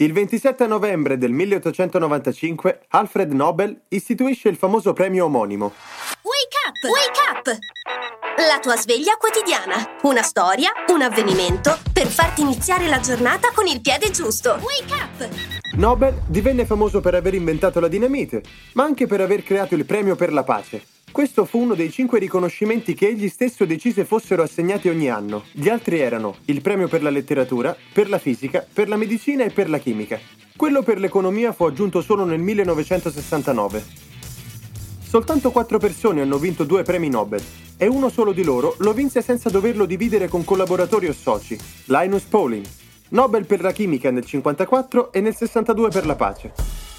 Il 27 novembre del 1895 Alfred Nobel istituisce il famoso premio omonimo. Wake up! Wake up! La tua sveglia quotidiana. Una storia, un avvenimento per farti iniziare la giornata con il piede giusto. Wake up! Nobel divenne famoso per aver inventato la dinamite, ma anche per aver creato il premio per la pace. Questo fu uno dei cinque riconoscimenti che egli stesso decise fossero assegnati ogni anno. Gli altri erano il premio per la letteratura, per la fisica, per la medicina e per la chimica. Quello per l'economia fu aggiunto solo nel 1969. Soltanto quattro persone hanno vinto due premi Nobel e uno solo di loro lo vinse senza doverlo dividere con collaboratori o soci, Linus Pauling. Nobel per la chimica nel 1954 e nel 62 per la pace.